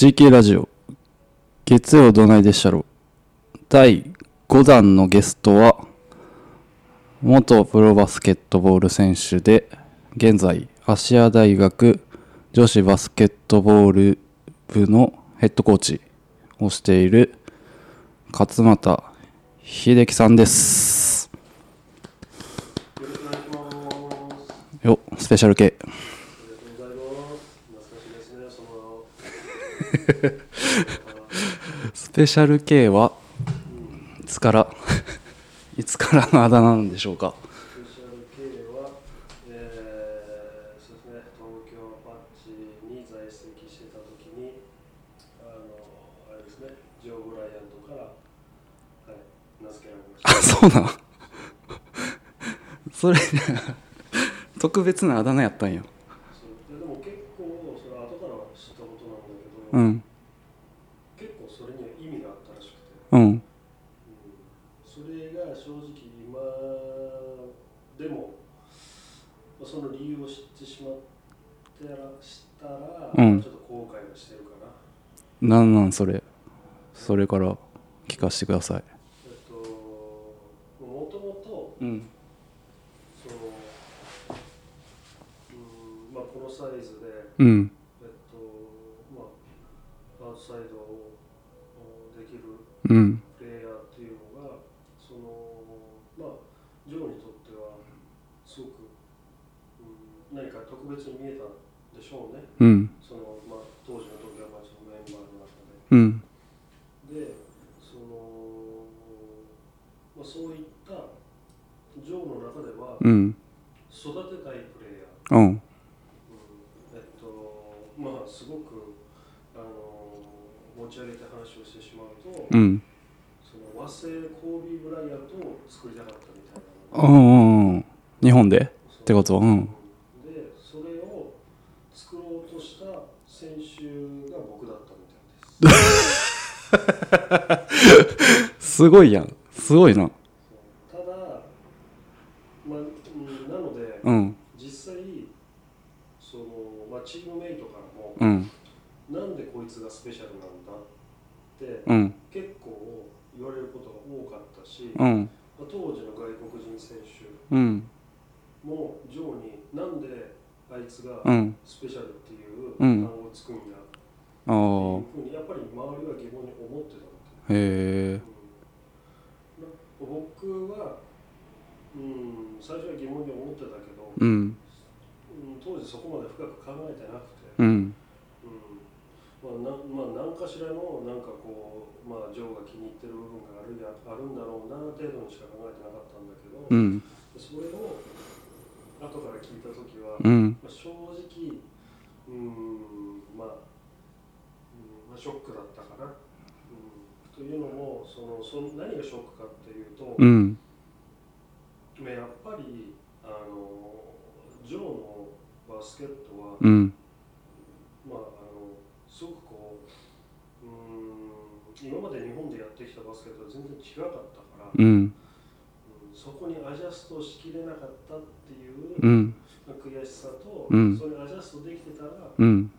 GK ラジオ。月曜どないでっしゃろ第5弾のゲストは元プロバスケットボール選手で現在芦屋大学女子バスケットボール部のヘッドコーチをしている勝俣秀樹さんです。よろしくお願いします。よスペシャル系ありがとうございます。懐かしいですね、その。スペシャル K はいつから いつからのあだ名なんでしょうか？そうなん それ特別なあだ名やったんやそういやでも結構、それ後から知ったことなんだけど、うん。結構それには意味があったらしくて。うん。それが正直今でもまあその理由を知ってしまってらしたら、うん。ちょっと後悔はしてるかな。なんなんそれ？それから聞かせてください。えっともともとうん。そのうんまあこのサイズでうんうな。んうん。日本で？ってこと？うん。で、それを作ろうとした選手が僕だったみたいです。すごいやん。すごいな。ただ、まあ、うん。なので、うん。実際その、まあ、チームメイトからも、うん。なんでこいつがスペシャルなんだって、うん。結構言われることが多かったし、うん選手うん。もジョーになんであいつがうん。スペシャルっていううん。単語をつくんやっていうふうにやっぱり周りは疑問に思ってたのへえうん。な僕は、うん、最初は疑問に思ってたけど、うん。うん、当時そこまで深く考えてなくて、うん。うん。まあ、なまあ何かしらのなんかこう、まあ、ジョーが気に入ってる部分があるやあるんだろうな程度にしか考えてなかったんだけど、うんそれを後から聞いた時は、うん。まあ、正直うんまあ、うんまあ、ショックだったかな。うん、というのもそのその何がショックかっていうと、うん。まあやっぱりあのジョーのバスケットは、うん。まあ、あのすごくこううん今まで日本でやってきたバスケットは全然違かったから、うんうんそこにアジャストしきれなかったっていう、うん。まあ悔しさと、うん。それにアジャストできてたら、うん。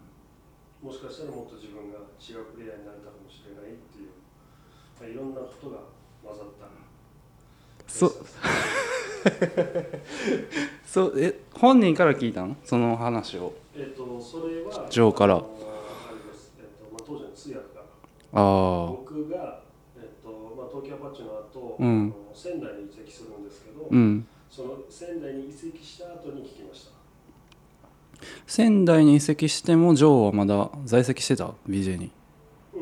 もしかしたらもっと自分が違うプレイヤーになれたかもしれないっていう、まあ、いろんなことが混ざった。そ そうえ本人から聞いたの？その話を。えっ、とそれはジョーから。あのあえっとまあ、当時の通訳があ僕が、東京アパッチの後、うんあの仙台に移籍するんですけど、うんその仙台に移籍した後に聞きました仙台に移籍してもジョーはまだ在籍してた BJ にうん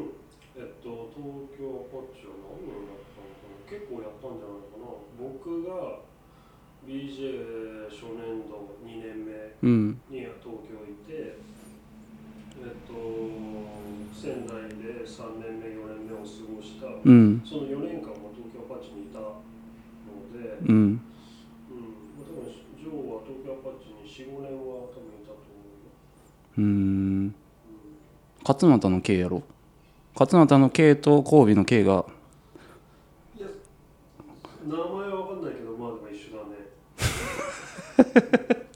えっと東京アパッチは何年やったのかな結構やったんじゃないかな僕が BJ 初年度2年目うんに東京いて、えっと、仙台で3年目、4年目を過ごした、うんその45年は多分いたと思うよ。うん。勝俣の K やろ？勝俣の K と交尾の K が。いや名前は分かんないけどまあでも一緒だね。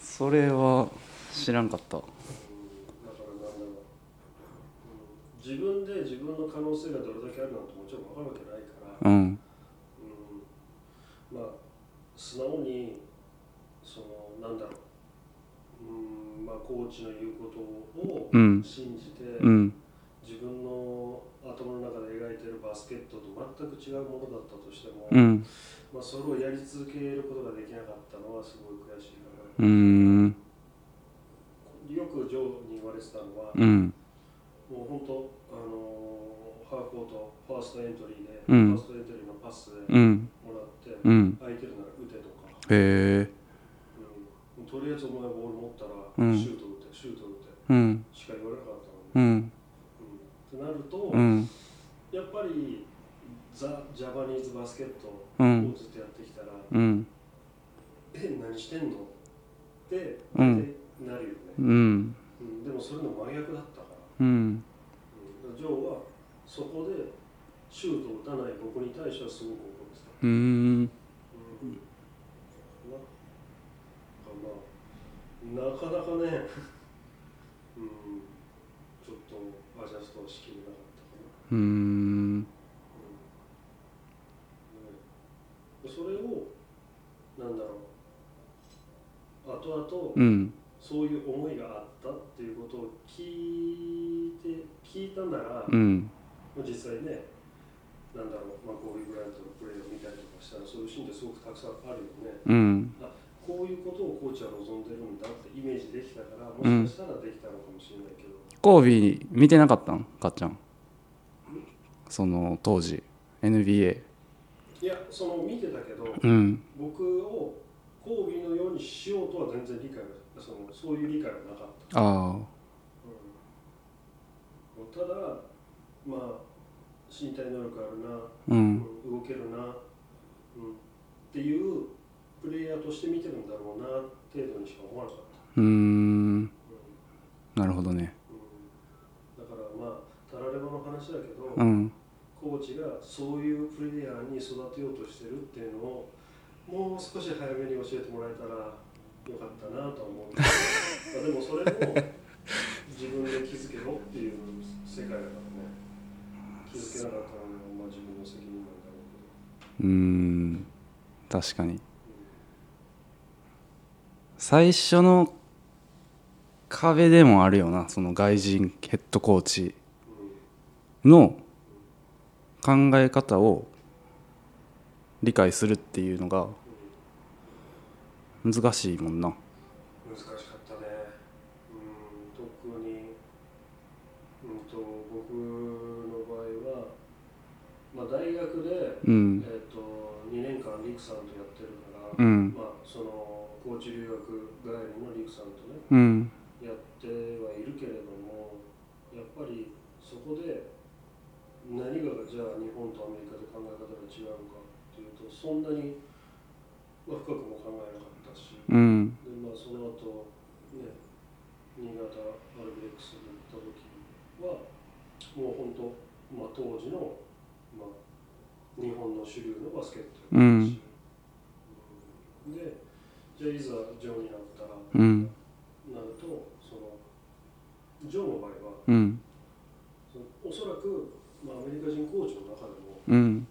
それは知らんかった。自分で自分の可能性がどれだけあるなんてもちろん分かるわけないから、うん、素直にそのなんだろう、うんまあ、コーチの言うことをうん。信じて、うん。自分の頭の中で描いてるバスケットと全く違うものだったとしても、うん。まあ、それをやり続けることができなかったのはすごい悔しいから、うーん。よくジョーに言われてたのは、うん。もう本当、あのーハーフコート、ファーストエントリーで、うん。ファーストエントリーのパスでうん。もらって、うん。空えうん、とりあえずお前ボール持ったらうん。シュート打て、シュート打て。うん。しか言われなかったのに、うん。うん。ってなると、うん。やっぱりザ・ジャパニーズバスケットをうん。ずっとやってきたら、うん。え、何してんの？ってうん。なるよね、うん。うん。でもそれの真逆だったから。うん。うん。ジョーはそこでシュートを打たない僕に対してはすごく怒ってた。うーんうんななかなかね、うん、ちょっとアジャストしきれなかったかな。うーん。うん。ね。それを、なんだろう、後々、うん。そういう思いがあったっていうことを聞いて、聞いたなら、うん。実際ね、なんだろう、まあ、コービー・ブラントのプレーを見たりとかしたら、そういうシーンってすごくたくさんあるよね。うんこういうことをコーチは望んでるんだってイメージできたから、もしかしたらできたのかもしれないけど、コービー見てなかったん？かっちゃん。その当時。NBA いや、その見てたけど、うん。僕をコービーのようにしようとは全然理解がそのそういう理解はなかった。あうん、ただ、まあ、身体能力あるな、あううんん。動けるな、うん、っていうプレイヤーとして見てるんだろうな程度にしか思わなかった。うーん。うん。なるほどね。うん、だからまあたらればの話だけど、うん。コーチがそういうプレイヤーに育てようとしてるっていうのをもう少し早めに教えてもらえたらよかったなとは思う まあでもそれも自分で気づけろっていう世界だからね。気づけなかったのはまあ自分の責任なんだろううーん。確かに最初の壁でもあるよなその外人ヘッドコーチの考え方を理解するっていうのが難しいもんな。難しかったね、うん、特に、うん、と僕の場合は、まあ、大学で、うん。えー、と2年間リクさんとやってるから、うんまあ、その高知留学帰りのリクさんとねうんやってはいるけれどもやっぱりそこで何がじゃあ日本とアメリカで考え方が違うのかっていうとそんなに、まあ、深くも考えなかったし、うん。でまあその後ね新潟アルビレックスに行った時はもう本当、まあ、当時の、まあ、日本の主流のバスケットやったし、うん。でじゃあいざジョーになったら、うんジョーの場合はうん。おそらく、まあ、アメリカ人コーチの中でもうん。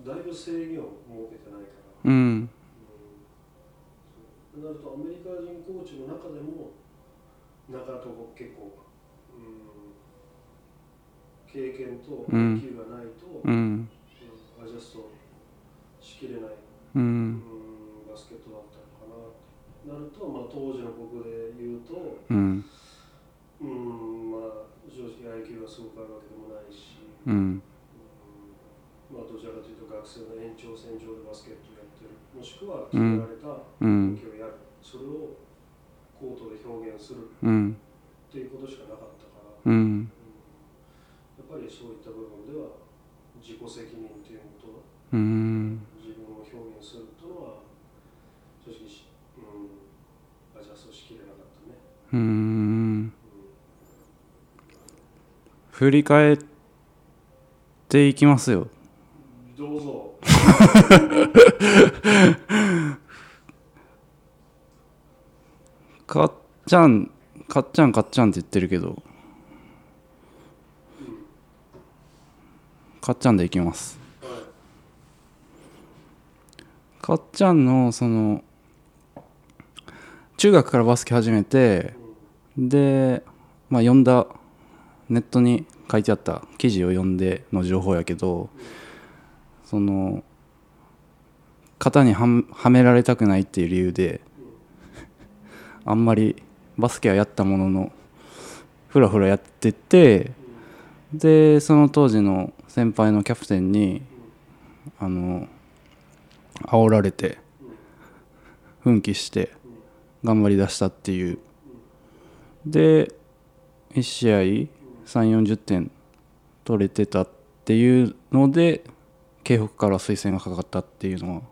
だいぶ制限を設けてないから。うん。うん、なるとアメリカ人コーチの中でも中とこ結構、うん、経験とうん。IQ がないと、うん。うんアジャストしきれない、ううんんバスケットだったのかななると、まあ、当時の僕で言うと、うんうんまあ、正直 IQ がすごくあるわけでもないし、うん。うん。まあ、どちらかというと学生の延長線上でバスケットをやってる。もしくは決められたうん。動きをやる、それをコートで表現する。うん。っていうことしかなかったから、うん。やっぱりそういった部分では自己責任っていうのとうん。自分を表現するというのは正直し、うん、アジャストしきれなかったね、うんうん振り返っていきますよ。どうぞ。かっちゃんかっちゃんかっちゃんって言ってるけど。かっちゃんでいきます。はい。かっちゃんのその中学からバスケ始めてで、まあ、読んだネットに書いてあった記事を読んでの情報やけどその型にはめられたくないっていう理由で あんまりバスケはやったもののふらふらやっててでその当時の先輩のキャプテンにあの煽られて奮起して頑張り出したっていう。で1試合3 4 0点取れてたっていうので京北から推薦がかかったっていうのは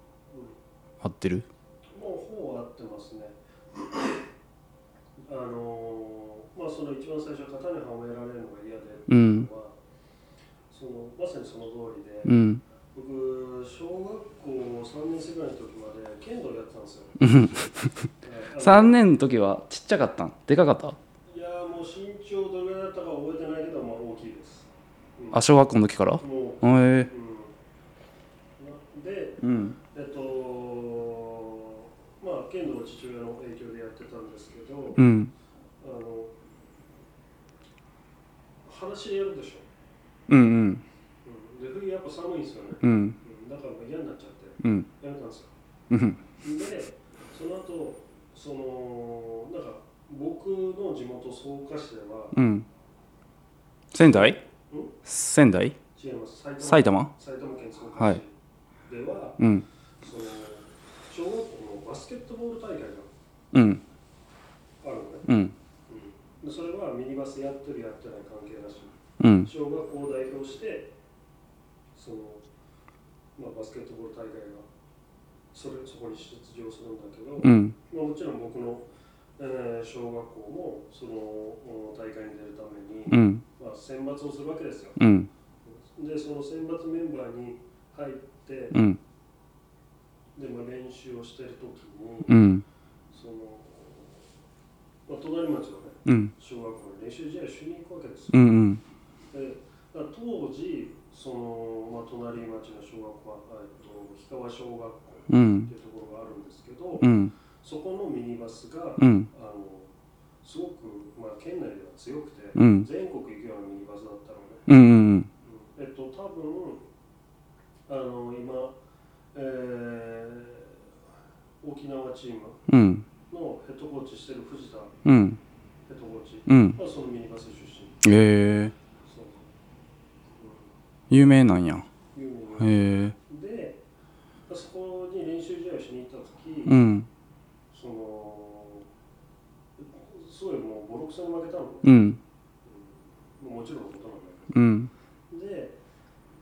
合ってる？もうほぼ合ってますね。あのーまあその一番最初型にはめられるのが嫌で。っていうのは、そのまさにその通りで、うん。僕小学校3年生ぐらいの時まで剣道やってたんですよ。うん。あの3年の時はちっちゃかったん？でかかったいやーもう身長どれぐらいだったか覚えてないけどまあ大きいです。うんあ小学校の時から？え。うん、でうん。えっとまあ剣道は父親の影響でやってたんですけど、うん。あの話やるでしょ、うんうん。うん、で冬やっぱ寒いんですよね、うん。うん、だから嫌になっちゃって。うん。やめたんですよ。うん。でその後そのなんか僕の地元草加市ではうん。仙台？ん仙台？埼玉？はい。市では、うん。小学校のバスケットボール大会がうん。あるのね、うん。うん、でそれはミニバスやってるやってない関係なしうん。小学校を代表してその、まあ、バスケットボール大会がそれそこに出場するんだけど、うん。まあ、もちろん僕の、えー小学校もそのお大会に出るために、うん。まあ、選抜をするわけですよ。うん。でその選抜メンバーに入ってうん。で、まあ、練習をしてる時に、うん。その、まあ、隣町のねうん。小学校に練習試合しに行くわけですよ。うんうん。で当時その、まあ、隣町の小学校は、えっと、氷川小学校うん。っていうところがあるんですけど、うんそこのミニバスが、うん。あのすごく、まあ、県内では強くて、うん。全国行くようなミニバスだったのね、うんうんうん。えっと多分あの今、えー沖縄チームうん。のヘッドコーチしてる藤田うん。ヘッドコーチうん。はそのミニバス出身。ええそう、有名なんや。うん、有名。なへえでそこに練習試合をしに行った時、うんうん。うんもちろんのことなんだうん。けどで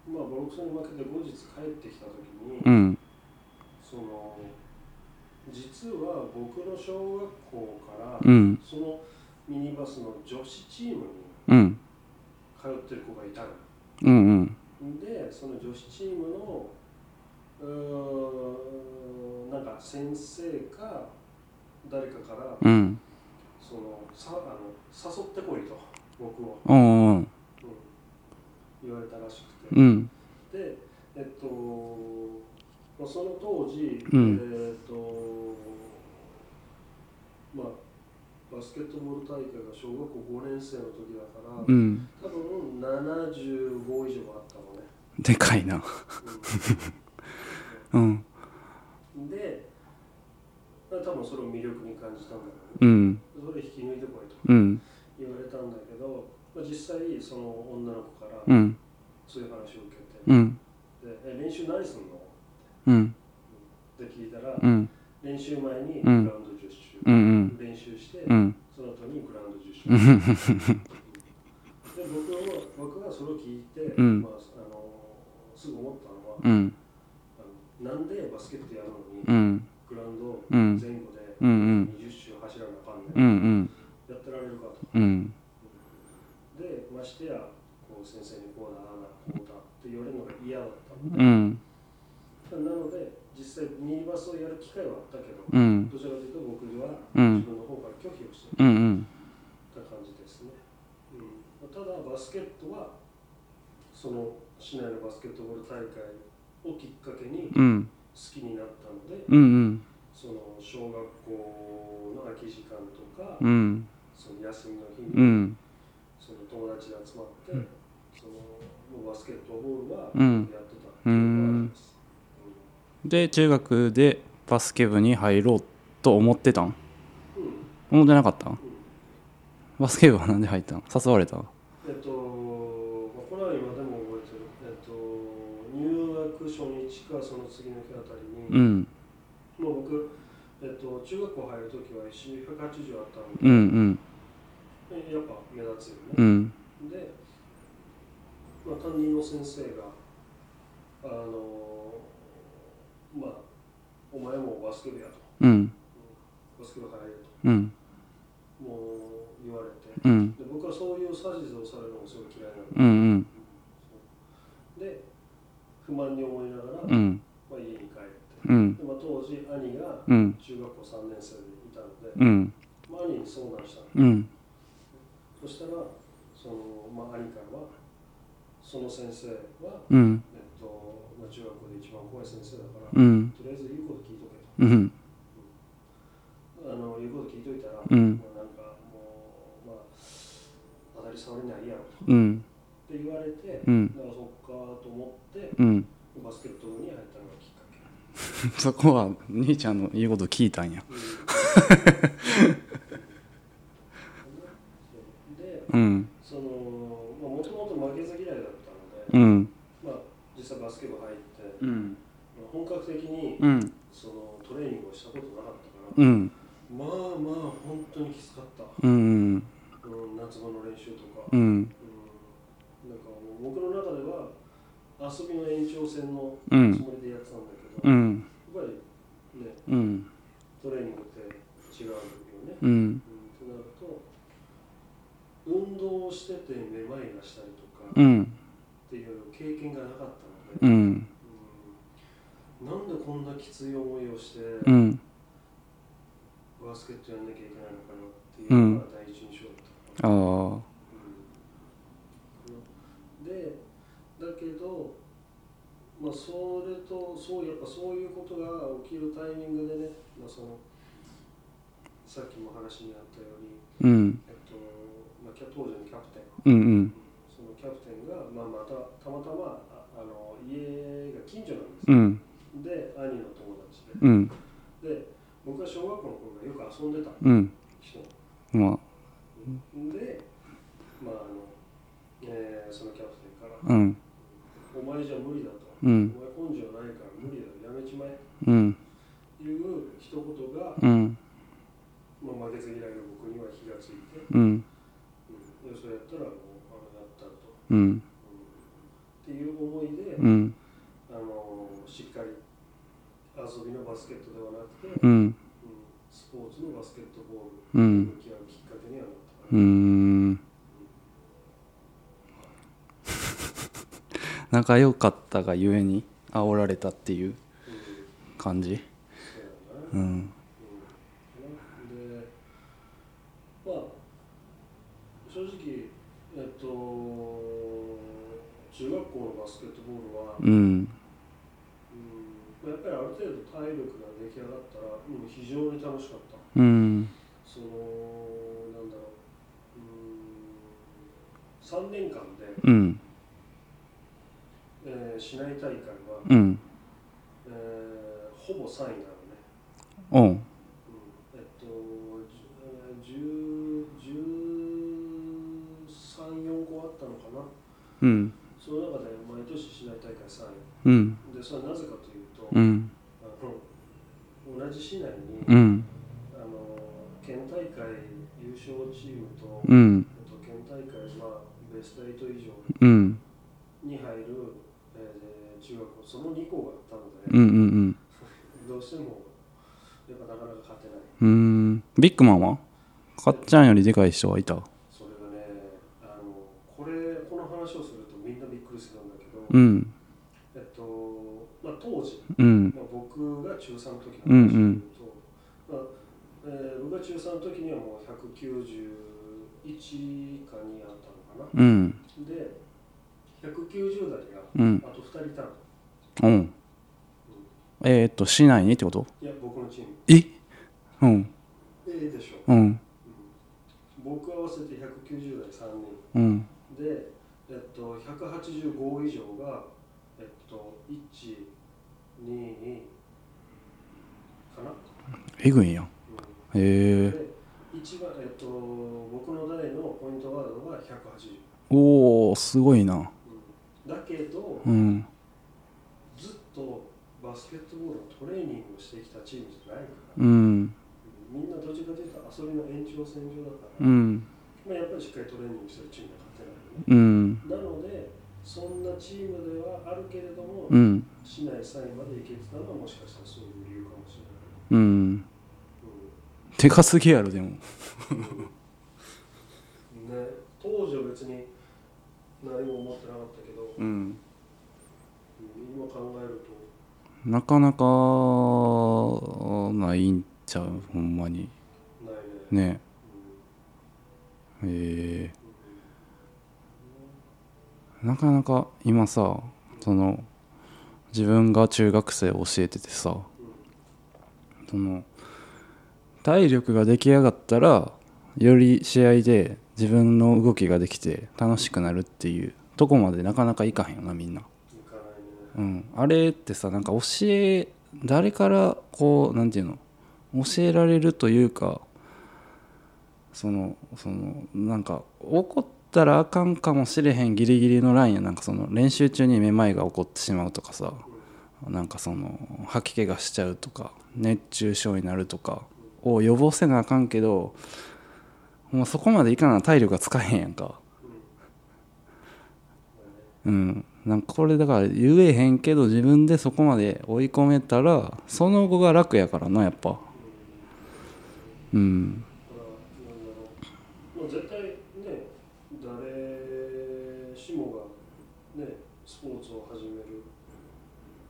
まあボロクソに負けて後日帰ってきた時に、うん。その実は僕の小学校から、うん。そのミニバスの女子チームにうん。通ってる子がいたの。うんうん。でその女子チームのうなんか先生か誰かからうんそのさあの誘ってこいと僕を、うんうん。うん。言われたらしくて、うん。でえっと、まあ、その当時、うん。えっとまあバスケットボール大会が小学校5年生の時だから、うん。多分75以上あったのね、でかいな。うん。うん。で多分それを魅力に感じたんだよね。うんそれ引き抜いてこいとうん言われたんだけど、まあ、実際その女の子からうん。そういう話を受けて、うん。でえ練習何すんの？うん。って聞いたら、うん。練習前にうん。グラウンド10周、うん練習して、うん。その後にグラウンド10周、うん。で僕は僕がそれを聞いて、うん。まあ、あのすぐ思ったのは、うん。あのなんでバスケットやるのに、うんグラウンドうん前後でうんうん20周走らなあかんね、うん。んやってられるかと。うん。で、ましてやこう先生にこうだ、ああだ、こうだって言われるのが嫌だったの。で、うん。なので、実際ミニバスをやる機会はあったけど、うん。どちらかというと僕はうん。自分の方から拒否をしてうん。た感じですね。うん、ただ、バスケットはその市内のバスケットボール大会をきっかけにうん。好きになったので、うんうん。その小学校の空き時間とか、うん。その休みの日に、うん。その友達で集まって、うん。そのバスケットボールはうん。やってたっていうのがあります。で中学でバスケ部に入ろうと思ってたん？思ってなかった？バスケ部はなんで入ったん誘われたんえっと、まあ、これは今でも覚えてる、えっと、入学初日かその次の日あたりに、うん。もう僕、えっと、中学校入るときは180あったので、うんうん。えやっぱ目立つよね。うん。で、まあ、担任の先生が、あのまあ、お前もバスケ部やと、うん。バスケ部入れと、うん。もう言われて、うん。で僕はそういう指図をされるのがすごい嫌いなの。で、うんうん。で、不満に思いながら、うん。まあ、家に帰って、うん。当時、兄がうん。中学校3年生でいたので、うん。まあ、兄に相談したの。うん。そしたら、そのまあ、兄からは、その先生は、うん。えっとまあ、中学校で一番怖い先生だから、うん。とりあえず言うこと聞いとけと。うん。あの言うこと聞いといたら、うん。まあ、なんかもう、まあ、当たり障りないやろとうん。って言われて、うん。だからそっかと思って、うんバスケット部に入ったのがきっかけ。そこは兄ちゃんの言うこと聞いたんや。で、うん。その、まあ、もともと負けず嫌いだったので、うん。まあ、実際バスケ部入って、うん。まあ本格的にうん。そのトレーニングをしたことなかったから、うん。まあまあ本当にきつかった、うんうん、夏場の練習とか、うん。うん、なんか僕の中では遊びの延長線のうん。つもりでやってたんだけど、うんぱりねうんトレーニングって違うよね、うん。うん、となると運動をしててめまいがしたりとかっうん。ていう経験がなかったのうで、ん。うん。なんでこんなきつい思いをしてうん。バスケットやんなきゃいけないのかなっていうのが第一印象だった。ああ。うん。でだけど、まあ、それとそうやっぱそういうことが起きるタイミングでね、まあ、そのさっきも話にあったように、うん。えっとまあ、キャ当時のキャプテン。うんうん。そのキャプテンが、まあ、またたまたまああの家が近所なんですよ、うん。で兄の友達で。うん。で僕は小学校の頃からよく遊んでたうん。人。まあ。で、まああのえーそのキャプテンからうん「お前じゃ無理だ」と「うんお前根性ないから無理だやめちまえ」うんという一言が、うんまあ、負けず嫌いの僕には火がついて、うん。うん、でそれやったらもうあのやったと、うん。うん、っていう思いで、うん。あのしっかり遊びのバスケットではなくて、うん。うん。スポーツのバスケットボールうんに向き合うきっかけにはなったかう な、ん仲良かったがゆえに煽られたっていううん。感じうんうんでまあ正直えっと中学校のバスケットボールは、うん。うんやっぱりある程度体力が出来上がったら、うん、非常に楽しかった。うん。そのなんだろううん3年間で、うん。えー市内大会は、うん。えーほぼ3位なのね、おん、うん。その中で毎年市内大会3うん。位でそれはなぜかというと、うん。あの同じ市内に、うん。あの県大会優勝チームと、うん。あと県大会、まあ、ベスト8以上うん。に入る、えー中学校その2校があったので、うんうんどうしてもやっぱなかなか勝てないうん。うん。ビッグマンは？かっちゃんよりでかい人はいたそれがねあのこれこの話をするとみんなびっくりするんだけど、うん。えっとまあ、当時、うん。まあ、僕が中3の時の話をすると、まあえー僕が中3の時にはもう191か2あったのかな。うん。で、190代がうん。あと2人いたの、うん。えー、っと市内にってこと？いや僕のチーム。え？うん。ええでしょ、う。ん。うん。僕合わせて190代3人。うん。で、えっと、185以上が、えっと、122かな、えぐいんや。ん。うへえ。一番、えっと、僕の代のポイントガードが180、おおすごいな。うん、だけど、うん。ずっとバスケットボールのトレーニングをしてきたチームじゃないから、うん。みんなどっちかというと遊びの延長線上だから、うん。まあ、やっぱりしっかりトレーニングしてるチームが勝てないよね。うん。なので、そんなチームではあるけれども、うん。市内3位まで行けてたのはもしかしたらそういう理由かもしれない。うん。でかすぎやろでも。う んね、当時は別に何も思ってなかったけど、うん。うん今考えると、なかなかないんちゃうほんまに。ないね。ね。え。ー、なかなか今さその自分が中学生教えててさその体力が出来上がったらより試合で自分の動きができて楽しくなるっていうとこまでなかなかいかへんよなみんな。うん、あれってさなんか教え誰からこうなんていうの教えられるというかそのそのなんか怒ったらあかんかもしれへんギリギリのラインやなんかその練習中にめまいが起こってしまうとかさ。なんかその吐き気がしちゃうとか熱中症になるとかを予防せなあかんけどもうそこまでいかな体力がつかへんやんか。うん、なんかこれだから言えへんけど自分でそこまで追い込めたらその後が楽やからなやっぱ。うん。ポーツを始める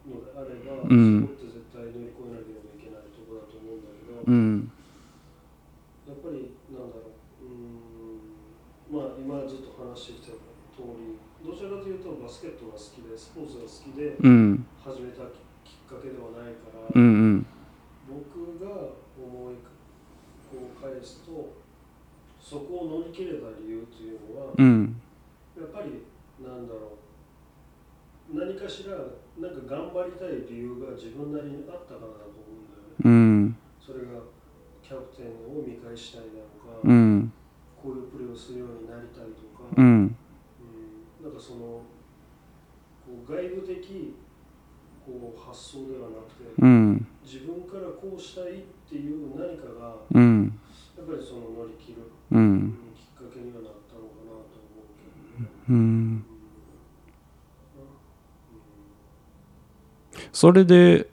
のであれば、うん。そこって絶対乗り越えなければいけないところだと思うんだけど、うん。やっぱりなんだろう、うーん、まあ今ずっと話してきた通り、どちらかというとバスケットが好きで、スポーツが好きでうん。始めたきっかけではないから、うんうん。僕が思いこう返すと、そこを乗り切れた理由というのは、うん。やっぱりなんだろう、何かしらなんか頑張りたい理由が自分なりにあったからだと思うんだよね。うん。それがキャプテンを見返したいなのか、うん。こういうプレーをするようになりたいとか、ううん。んなんかそのこう外部的こう発想ではなくて、うん。自分からこうしたいっていう何かがうん。やっぱりその乗り切る、ううんん。きっかけにはなったのかなと思うけどね。うんうんそれで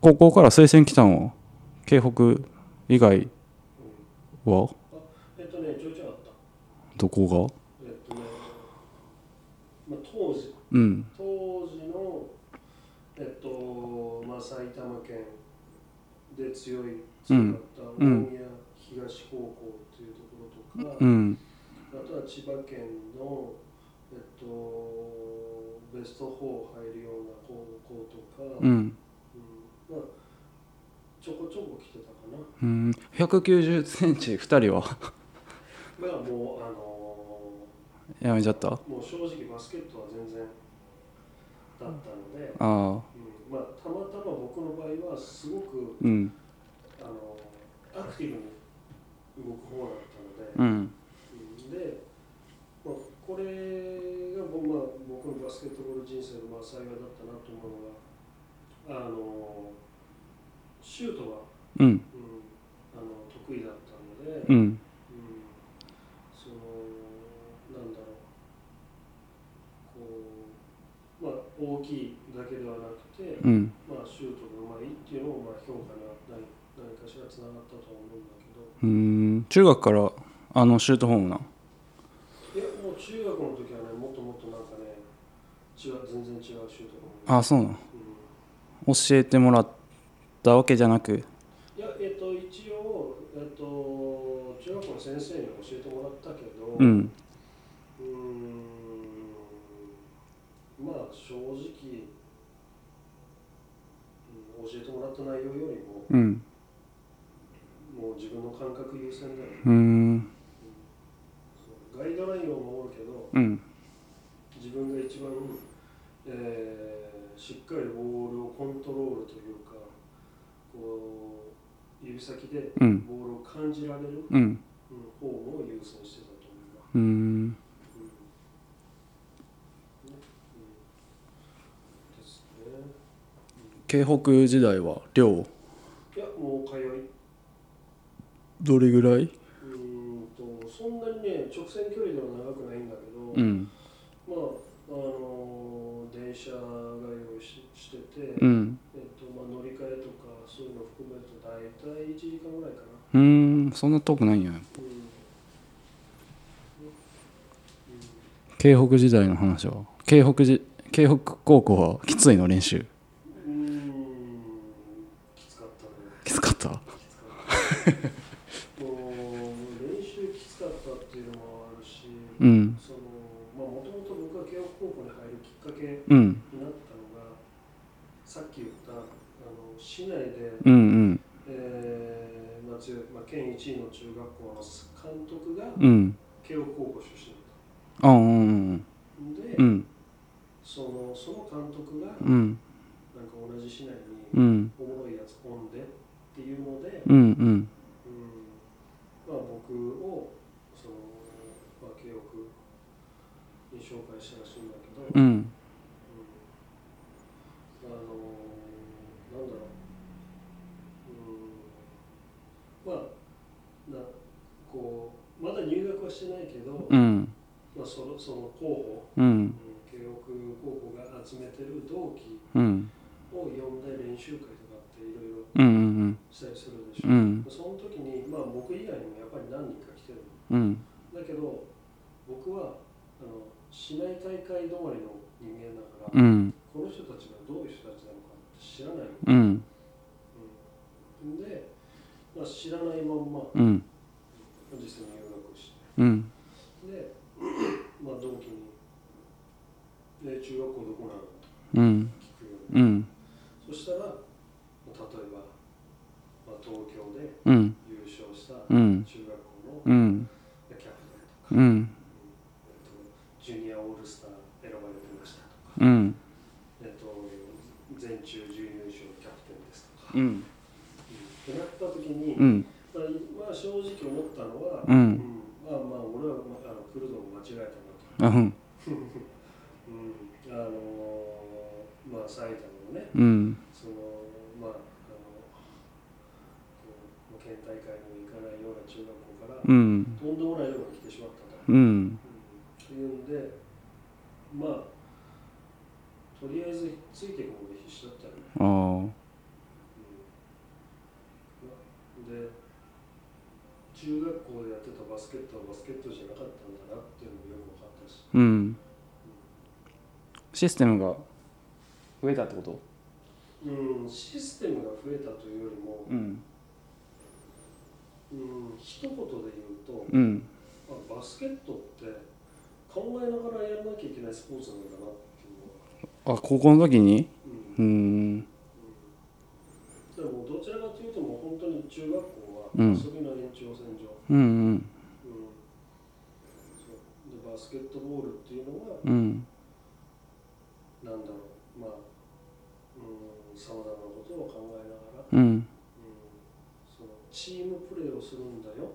高校から推薦来たんは京北以外は？えっとね。どこえっとね、まあ、当時、がうん。当時の、えっと、まあ、埼玉県で強い、強かった大うん宮東高校っていうところとか、うん。あとは千葉県の、えっと、ベスト4入るような高校とか、うん。うん。まあ、ちょこちょこ来てたかな。うん。190センチ2人は？まあ、もう、あのやめちゃった？あもう正直バスケットは全然だったので、あうん。まあ、たまたま僕の場合はすごくうん。あのアクティブに動く方だったので、うん。うん。で、まあ、これが僕,、まあ、僕のバスケットボール人生のまあ幸いだったなと思うのがあのシュートが、うん。うん、あの得意だったので、うん。うんそのなんだろうこうまあ大きいだけではなくて、うん。まあシュートがうまいっていうのもまあ評価に何何かしらつながったとは思うんだけど。うん。中学からあのシュートホームなんいやもう中学の時はねもっともっとなんかね違う全然違うシュートがあそうなんうん教えてもらったわけじゃなく？いやえっと一応えっと中学校の先生に教えてもらったけど、うん。うーん正直、うん、教えてもらった内容よりもうん。もう自分の感覚優先だよね。うーん。ガイドラインを守るけどうん。自分が一番、えーしっかりボールをコントロールというかこう指先でうん。ボールを感じられる、うん。うん方を優先してたと思うわ、うーん。うん。京北時代は寮？いやもう通い。どれぐらい？うーんとそんなにね直線距離では長くないんだけど、うんうん。えっとまあ、乗り換えとかそういうのを含めると大体1時間ぐらいかな。うーん。そんな遠くないんや。うん京北時代の話は？京北じ京北高校はきついの練習？うんうんきつかったね。きつかった？もう練習きつかったっていうのもあるし、うん。そのまあもともと僕が慶応高校に入るきっかけうんになったのが、さっき言ったあの市内で、うんうん。えーまあまあ、県一位の中学校の監督がうん。慶応高校出身だっあうんた。で、うん。そのその監督がうん。なんか同じ市内にうんおもろいやつおんでっていうので、うんうん。うん。まあ、僕をその、まあ、慶応に紹介したらしいんだけど、うんうんあのなんだろう、うん、まあなこうまだ入学はしてないけど、うん。まあ、そのその候補、うん。うん、慶応高校が集めてる同期うん。を呼んで練習会とかっていろいろうんうんしたりするでしょ、うん。その時に、まあ、僕以外にもやっぱり何人か来てる。うん。だけど僕はあの市内大会止まりの人間だから、うん。この人たちがどういう人たちなのかって知らない、うん。うん、で、まあ、知らないまんまうん。実際にうん。で、まあ、同期に「で中学校どこなの?」とうん。聞くように、うん。そしたら、まあ、例えば、まあ、東京でうん。優勝したうん。中学校のうん。キャプテンとか、うん。えっと、ジュニアオールスター選ばれてましたとか、うん。えっと、全中準優勝キャプテンですとか、うん。うんってなった時に、うん。まあ、まあ正直思ったのは、ううんまあまあ俺は、まあ、あの来るのを間違えたなと、あうん。うん、あのまあ埼玉のねうん。そのまああの県大会にも行かないような中学校から、うん。とんでもないところに来てしまったと、うん。うん、いうんでまあとりあえずついていくのが必死だったよね、あで中学校でやってたバスケットはバスケットじゃなかったうん。システムが増えたってこと？うん、システムが増えたというよりも、うん。うん、一言で言うと、うん。まあ、バスケットって考えながらやらなきゃいけないスポーツなんだなっていうのは、あ高校の時に？うん。うーん。でもどちらかというともう本当に中学校はうん。遊びの延長線上、うんうんバスケットボールっていうのはうん。うんなんだろう。まあさまざまなことを考えながら、うん。うん、そのチームプレーをするんだよ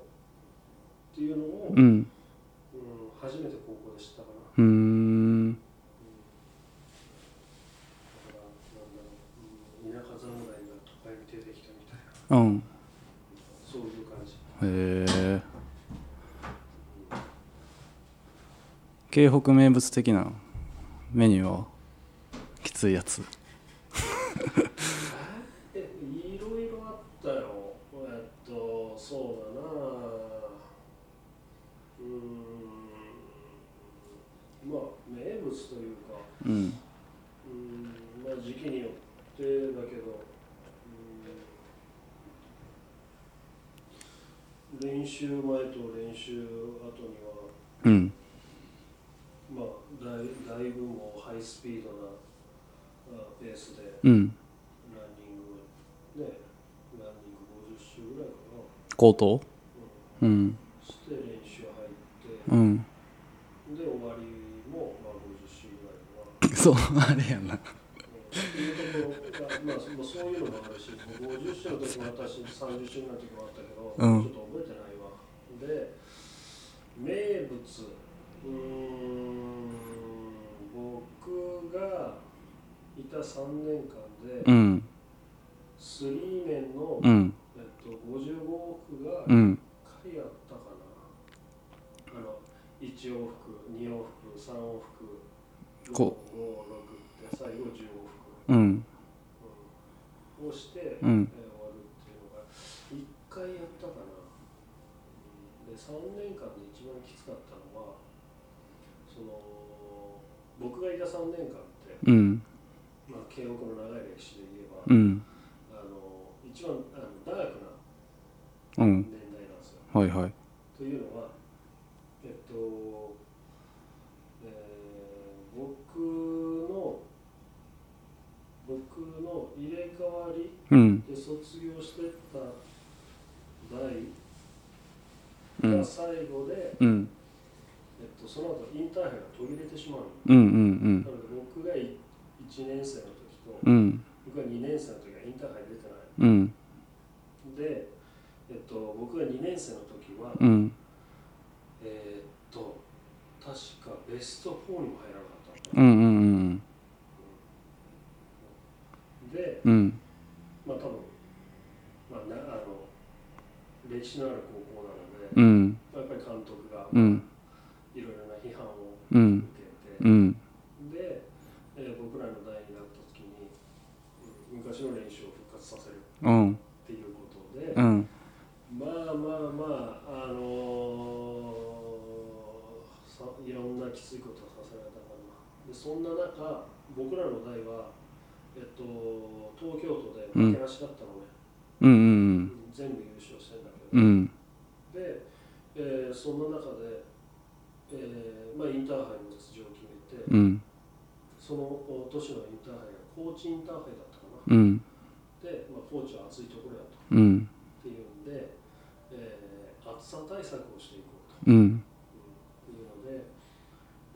っていうのを、うん。うん初めて高校で知ったかな。うーん。だからなんだろう、うん、田舎侍が都会に出てきたみたいな。うん。そういう感じ。へえ京北名物的なメニューはきついやつ。うん。ランニングねランニング50周ぐらいかな、高等うん。うん。して練習入って、うん。で終わりもまあ50周ぐらいかな。そうあれやな。っていうところが、まあ、そそういうのもあるし、50周の時もあったし、30周の時もあったけど、うんちょっと覚えてないわ。で、名物、うーん、僕がいた3年間で、うんスリーメンの、うんえっと、55往復がうん回あったかな。あの1往復、2往復、3往復、5、5、6こって最後10往復。うんをして、うんえー終わるっていうのが1回やったかな、うんで3年間で一番きつかったのはその僕がいた3年間って、うん。まあ、慶応の長い歴史で言えば、うん。あの一番あの長くなうん。年代なんですよ。はいはい。というのはえっと、えー僕の僕の入れ替わりうん。で卒業してった代うん。が最後で、うん。えっと、その後インターハイが途切れてしまうの。うんうんなので僕が1年生の時と、うん。うん僕が2年生の時はインターハイ出てない。うん。で、えっと、僕が2年生の時は、うん。えーっと確かベスト4にも入らなかったうんうんのでうん。まあ多分、まあ、なあの歴史のある高校なので、うん。やっぱり監督がうんいろいろな批判をうん受けて、うん。で、えー僕らの代になった時に、うん昔の練習を復活させるっうん。ていうことで、うん。まあまあまああのーさいろんなきついことをさせられたかな。でそんな中僕らの代は、えっと、東京都で負けなしだったのね、うんうん全部優勝してんだけど、うん。で、えーそんな中で、えーまあ、インターハイの出場を決めて、うん。そのお年のインターハイが高知インターハイだったかな、うん。で、まあ、高知は暑いところやと。うん。っていうんで、えー暑さ対策をしていこうと、うん。うんいうので、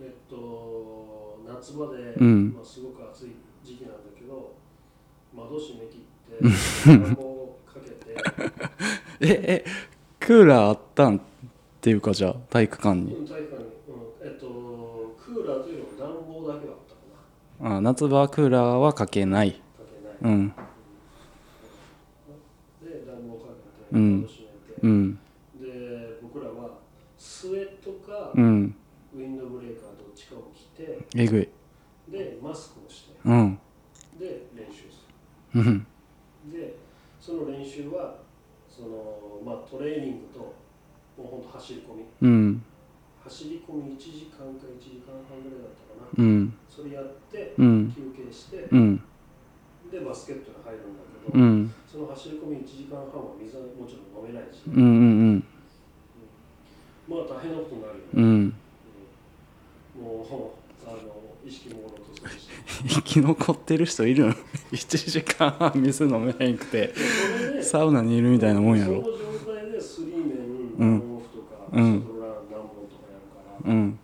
えっと、夏場で、うん。まあ、すごく暑い時期なんだけど窓閉め切って暖房をかけて。ええクーラーあったんっていうかじゃあ体育館に。うん体育館に、うんえっと、クーラーというのは暖房だけだったかなあ夏場はクーラーはかけない。うん。で暖房かけてうん。うん。で僕らはスウェットかうん。ウィンドブレーカーどっちかを着てえぐい。でマスクをしてうん。で練習すうん。るでその練習はその、まあ、トレーニングともうほんと走り込み。うん。走り込み1時間か1時間半ぐらいだったかな。うん。それやってうん。休憩してうん。でバスケットに入るんだけど、うん。その走り込み1時間半は水はもちろん飲めないし、うんうんまあ大変なことになるよね、うん。うん。もうあの意識朦朧とするし。生き残ってる人いるの？1時間半水飲めへんくて。サウナにいるみたいなもんやろ。その状態でスリーメン、うん。オフとか、うん。シャトルラン何本とかやるから、うん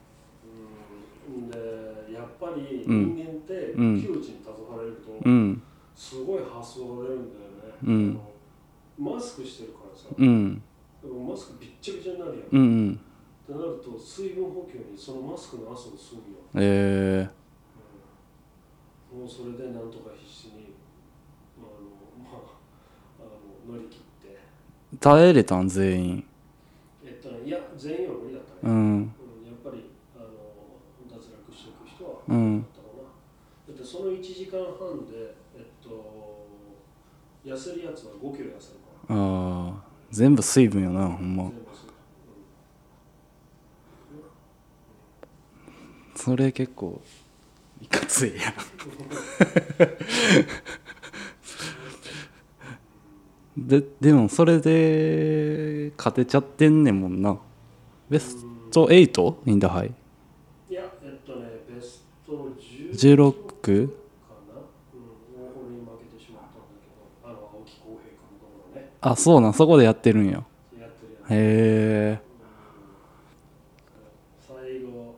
人間ってうん。窮地に立たされると、うん。すごい発想が出るんだよね、うん。マスクしてるからさ、うん。でもマスクびっちゃびちゃになるやん、っうん。てなると水分補給にそのマスクの汗を吸うよ、え。うん。もうそれでなんとか必死にあの、まあ、あの乗り切って。ー、耐えれたん全員。えっとねいや全員は無理だったね、うん間半で、えっと、痩せるやつは5キロ痩せるから。ああ、全部水分やな、ほんま。それ結構いかついや ででもそれで勝てちゃってんねんもんなベスト 8? インダハイ？いやえっとねベスト 16? あそうなんそこでやってるんや。へえ。最後、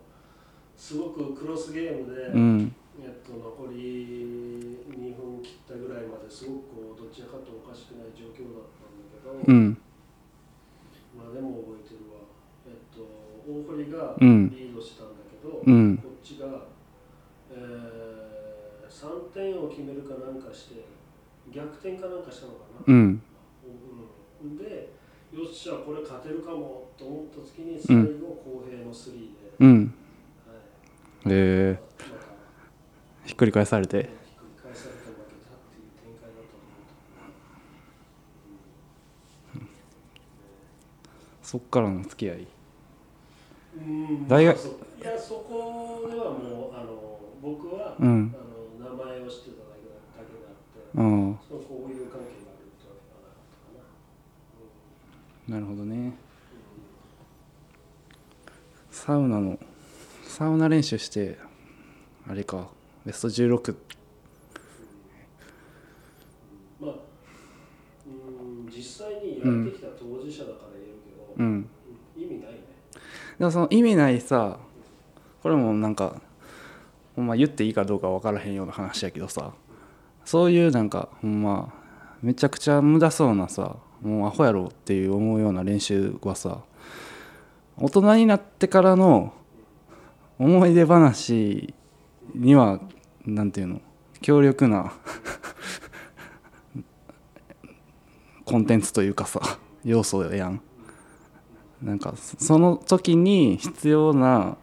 すごくクロスゲームで、うん。えっと、残り2分切ったぐらいまですごくこうどちらかとおかしくない状況だったんだけど、うん。まあでも覚えてるわ、えっと、大堀がうん。リードしたんだけど、うん。こっちが、えー、3点を決めるかなんかして逆転かなんかしたのかな、でよっしゃこれ勝てるかもと思った時に最後公平のスリーで、うん。はい。へえまたひっくり返されて。ひっくり返されて負けたっていう展開だったと思うそっからの付き合い。うん。大学いやそこではもうあの僕は、うん。あの名前を知ってただけだだけであって、うん。そうこういう関係があるってわけではなかったかな、なるほどね。サウナのサウナ練習してあれかベスト16うんまあうん実際にやってきた当事者だから言えるけど、うん。うん意味ないね。でもその意味ないさこれもなんかほんま言っていいかどうか分からへんような話やけどさそういうなんかほんまめちゃくちゃ無駄そうなさもうアホやろっていう思うような練習はさ大人になってからの思い出話にはなんていうの強力な コンテンツというかさ要素やん。なんかその時に必要な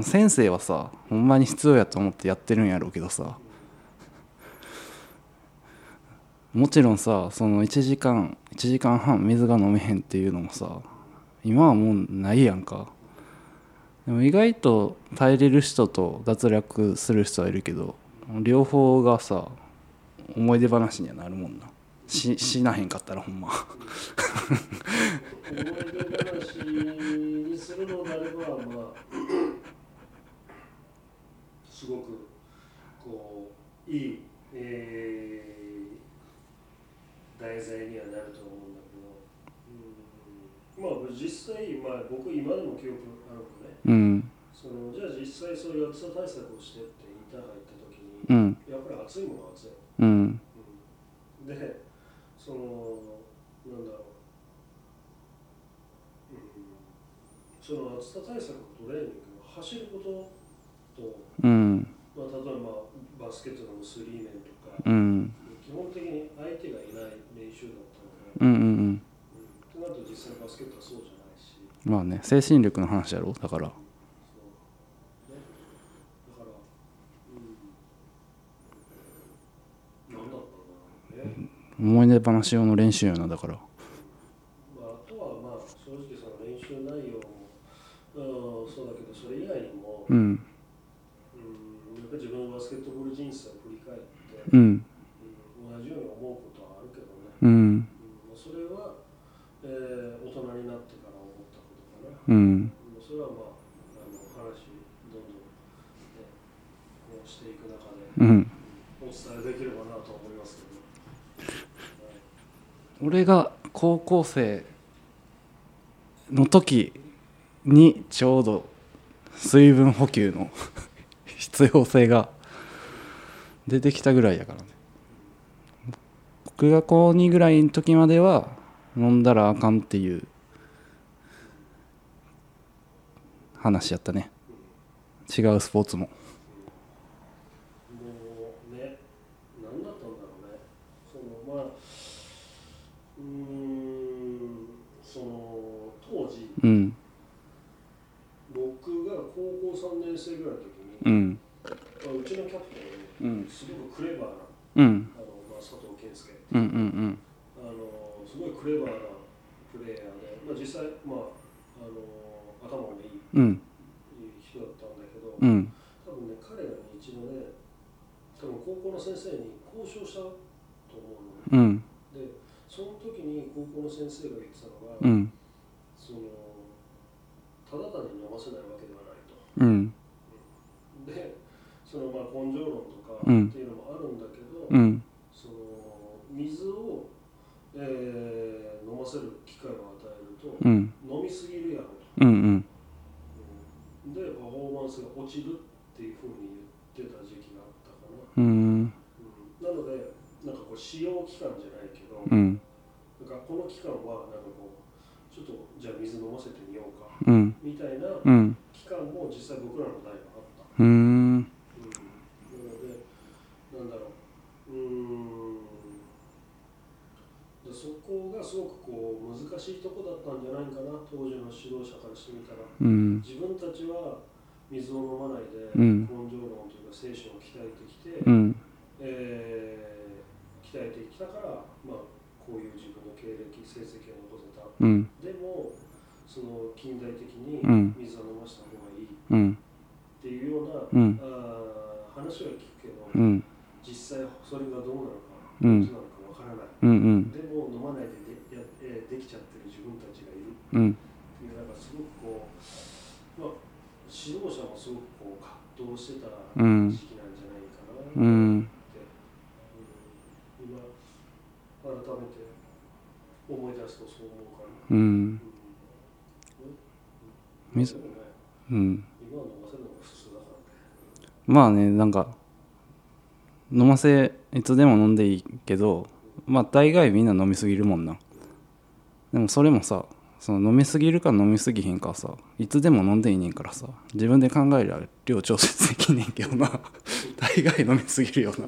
先生はさほんまに必要やと思ってやってるんやろうけどさもちろんさその1時間1時間半水が飲めへんっていうのもさ今はもうないやんか。でも意外と耐えれる人と脱落する人はいるけど両方がさ思い出話にはなるもんな。ししなへんかったらほんま。思い出話にするのであれば、まあ、すごくこういい、えー題材にはなると思うんだけど、うん、まあ実際、まあ、僕今でも記憶あるのね。うん。そのじゃあ実際そういう暑さ対策をしてってインターハイ行った時に、うん。やっぱり暑いものは暑い、うん。うん、でそのなんだろう、うん、その暑さ対策のトレーニングは走ることと、うん。まあ、例えばバスケットのスリーメンとか、うん基本的に相手がいない練習だったので、うんうんうん。うん、となると実際バスケットはそうじゃないしまあね精神力の話やろ？だから。だから、う。ん、なんだろうな、ね思い出話用の練習やなだから。まあ、あとはまあ正直その練習内容も、うん、そうだけどそれ以外にも、うん。うん、やっぱり自分のバスケットボール人生を振り返って、うんうん、同じように思うことはあるけどね、うん。うん、それは、えー大人になってから思ったことかな、うん。うんそれはまああの話どんどん、ね、こうしていく中でうんお伝えできればなと思いますけど、はい俺が高校生の時にちょうど水分補給の 必要性が出てきたぐらいやからね僕が高2ぐらいの時までは飲んだらあかんっていう話やったね。違うスポーツも。もうね、何だったんだろうね。そのまあ、うーん、その当時、うん。僕が高校3年生ぐらいの時に、うん。まあ、うちのキャプテン、うん。すごくクレバーな、うん。あ藤健介、うんうん。あのすごいクレバーなプレーヤーで、まあ、実際、まあ、あの頭もいいうん。人だったんだけど、うん。多分ね、彼らに一度ね、多分高校の先生に交渉したと思うのね。うん。でその時に高校の先生が言ってたのが、うん。そのただ単に飲ませないわけではないと。うん。でそのまあ根性論とかってうんいうのもあるんだけど、うんその水を、えー飲ませる機会を与えると、うん飲みすぎるやろと、うんうんうんでパフォーマンスが落ちるっていうふうに言ってた時期があったかな、うん。うん。なのでなんかこう使用期間じゃないけど、うん。なんかこの期間はなんかこうちょっとじゃあ水飲ませてみようかうん。みたいなうん。期間も実際僕らの代はあった。うーん。うん、なのでなんだろう。うーんでそこがすごくこう難しいとこだったんじゃないかな当時の指導者からしてみたら。うん。自分たちは水を飲まないでうん。根性論というか聖書を鍛えてきて、うん。えー鍛えてきたから、まあ、こういう自分の経歴成績を残せた。うん。でもその近代的にうん。水を飲ませた方がいい。っうん。ていうような、うん。あー話は聞くけど、うん。実際それがどうなのか、うん。どうなのかわからない。うんうん。でも飲まないででや、えーできちゃってる自分たちがいるうんっていうなんかすごくこう、まあ、指導者もすごくこう葛藤してたうん時期なんじゃないかなって、うん。うん。今改めて思い出すとそう思うから。うん。ねうん。まあねなんか飲ませいつでも飲んでいいけどまあ大概みんな飲みすぎるもんな。でもそれもさその飲みすぎるか飲みすぎひんかはさいつでも飲んでいいねんからさ自分で考えりゃ量調節できんねんけどな。大概飲みすぎるよな。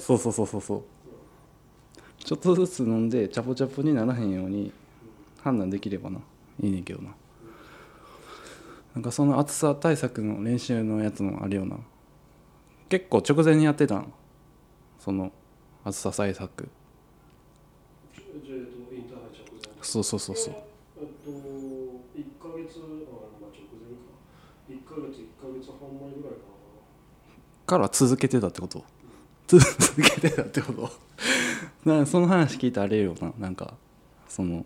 そうそう。そうそうそうそうそう。ちょっとずつ飲んでチャポチャポにならへんように判断できればな。いいねんけどな。なんかその暑さ対策の練習のやつもあるよな。結構直前にやってたん。その暑さ対策じゃあ、えっと、インターハイ直前。そうそうそうそうえっと、1ヶ月、まあ、直前か。1ヶ月、1ヶ月半前ぐらいかから続けてたってこと続けてたってことなんその話聞いてあれよななんかその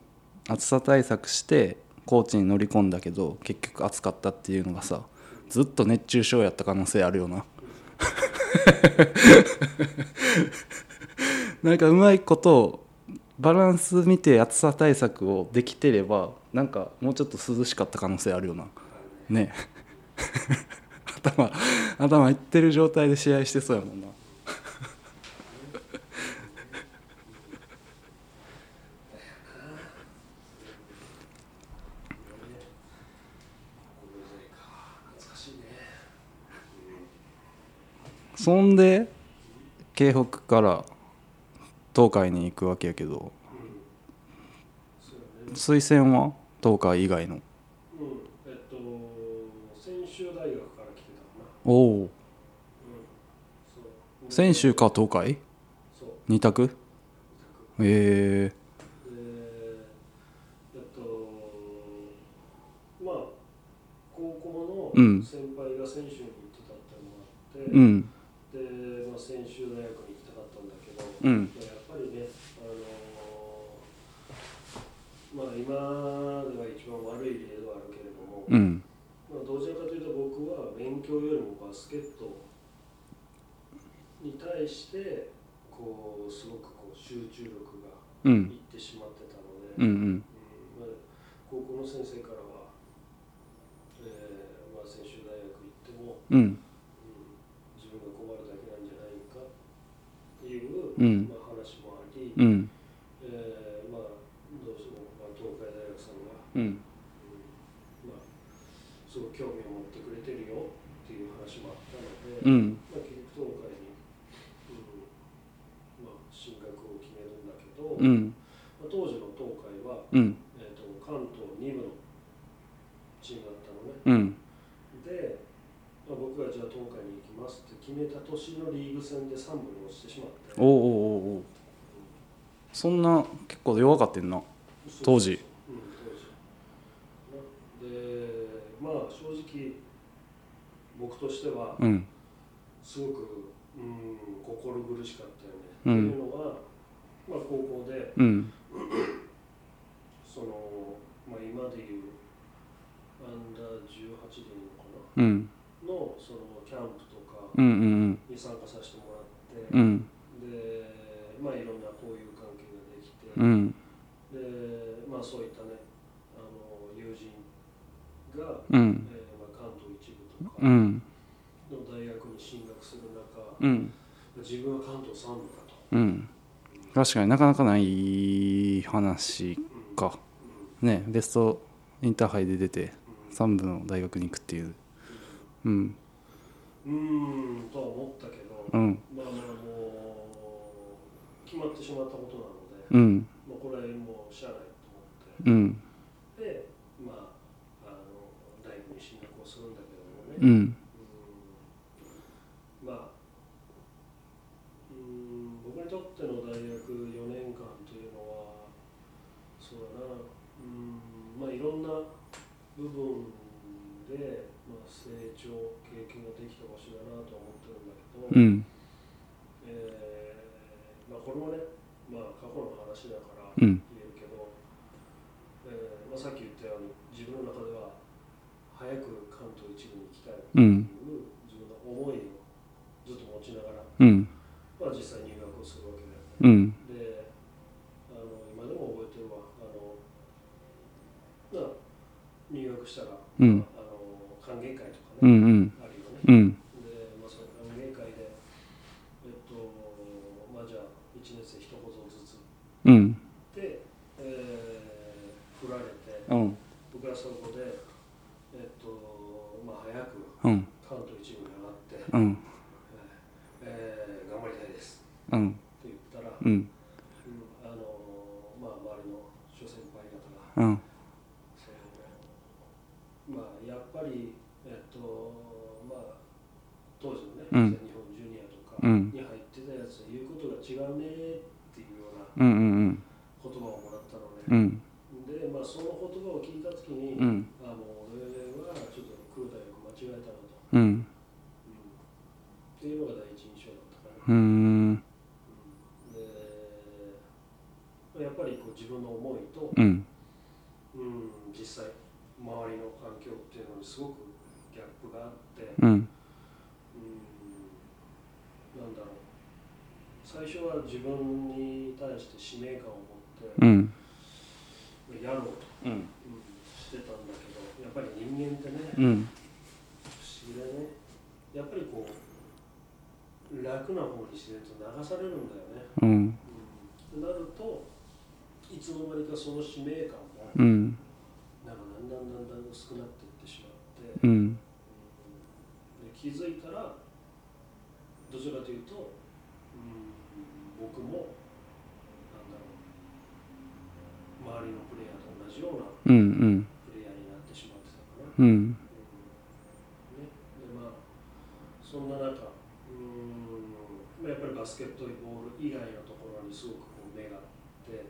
暑さ対策してコーチに乗り込んだけど結局暑かったっていうのがさずっと熱中症やった可能性あるよななんかうまいことバランス見て暑さ対策をできてればなんかもうちょっと涼しかった可能性あるよなね 頭頭いってる状態で試合してそうやもんな。そんで京北から東海に行くわけやけどうん。ね。推薦は？東海以外のうん。えっと、専修大学から来てた。おお。専修か東海？二択？えでえっとまあ高校うんの先輩が専修に行ってたってのもあって、ー、うんで、まあ、専修大学に行きたかったんだけど、うんまあやっまあ今では一番悪い例ではあるけれども、うん。まあ、どちらかというと僕は勉強よりもバスケットに対してこうすごくこう集中力がうん。いってしまってたので、うんうん。まあ、高校の先生からは、えーまあ、専修大学行っても、うん。うん。自分が困るだけなんじゃないかっていう、うん。まあ、話もあり、うんえーまあ、どうしても、まあ、東海大学さんが、うんうんまあ、すごく興味を持ってくれてるよっていう話もあったので、うん。まあ、結局東海に、うんまあ、進学を決めるんだけど、うん。まあ、当時の東海は、うん。えー、と関東2部のチームだったのね。うん。で、まあ、僕がじゃあ東海に行きますって決めた年のリーグ戦で3部に落ちてしまって。おおおうおう。そんな結構弱かってんな当時。うん当時。なでまあ正直僕としてはうんすごく、うん、心苦しかったよね。うん、というのは、まあ、高校で、うん、その、まあ、今でいうアンダー18でいいのかな、うん、のそのキャンプとかに参加させてもらって、うん、で、まあ、いろんな交友関係ができて、でまあ、そういったねあの友人が、えー、まあ、関東一部とか。うん。自分は関東三部かと、うん。確かになかなかない話うんか。ねベストインターハイで出て3部の大学に行くっていう。うん。うん、うんとは思ったけど、うん。まあまあもう決まってしまったことなので、うん。まあ、これはもうしゃあないと思って。うん。で、まあ、あの大学に進学をするんだけどもね、うんうん。えーまあ、これもね、まあ、過去の話だからうん。言えるけど、えーまあ、さっき言ったように自分の中では早く関東一部に行きたいとういうん。自分の思いをずっと持ちながら、うん。まあ、実際入学をするわけだよね。うんであの今でも覚えてるわあの、まあ、入学したら、うんあの歓迎会とかね、うんうんあるよね。うんで、まあ、その歓迎会で、えっと、まあじゃあ1年生一言ずつうんで、えー振られて、うん僕はそこで、えっと、まあ早くうん関東一部に上がって、うんえー頑張りたいですうんって言ったら、うん。うんあのまあ、周りの諸先輩方が、うん。まあ、やっぱり、えっとまあ、当時のね、うん。全日本ジュニアとかうん。に入ってたやつ言うことが違うねっていうようなうんうん言葉をもらったのうね、んで、まあ、その言葉を聞いたときに、うんあもう俺はちょっと来る大学間違えたなと、うんうんっていうのが第一印象だったから、うーんでやっぱりこう自分の思いと、うんうん、実際周りの環境っていうのにすごくギャップがあって、うんうん、なんだろう最初は自分に対して使命感を持ってうん。やろうと、うん。うん、してたんだけどやっぱり人間ってね、うん不思議だねやっぱりこう楽な方に自然と流されるんだよね、うんうん、となるといつの間にかその使命感もうんなんかだんだんだんだん薄くなっていってしまって、うんで気づいたらどちらかというと、うん、僕もなんだろう周りのプレイヤーと同じようんうん。プレイヤーになってしまってたかな。うん。ね、でまあそんな中うん、まあ、やっぱりバスケットボール以外のところにすごくこう目があって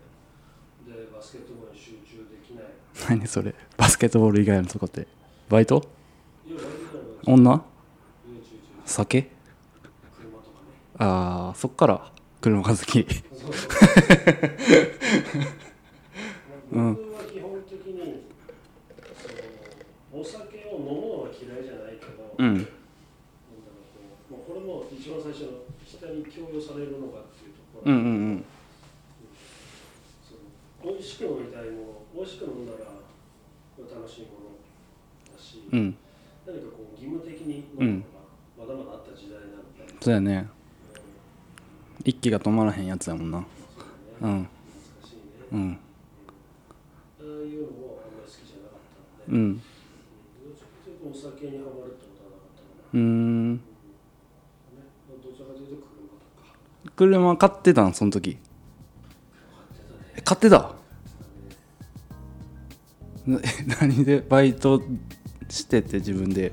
でバスケットボールに集中できない。何それ？バスケットボール以外のとこって？バイト？女酒？車とかねああそっから車が好き。うん僕は基本的にそのお酒を飲むのは嫌いじゃないけど、うん。なんだろうこれも一番最初の人に強要されるのかっていうところ、うんうんその美味しく飲みたいもの美味しく飲んだら楽しいものだし、うん。うん何かこう義務的に飲むのがまだまだあった時代なので、そうやね。うん一気が止まらへんやつやもんな。そうだね。うん。ああいうのもあんまり好きじゃなかったので、うん。うん。どっちかというとお酒にはまうん、車買ってたん？その時。買ってたねえ買ってた？な 何で？バイトしてて自分で。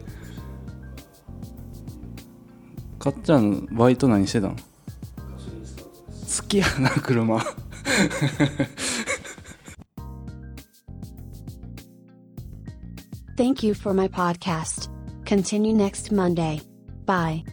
かっちゃんバイト何してたん好きやな車。Thank you for my podcast. Continue next Monday. Bye.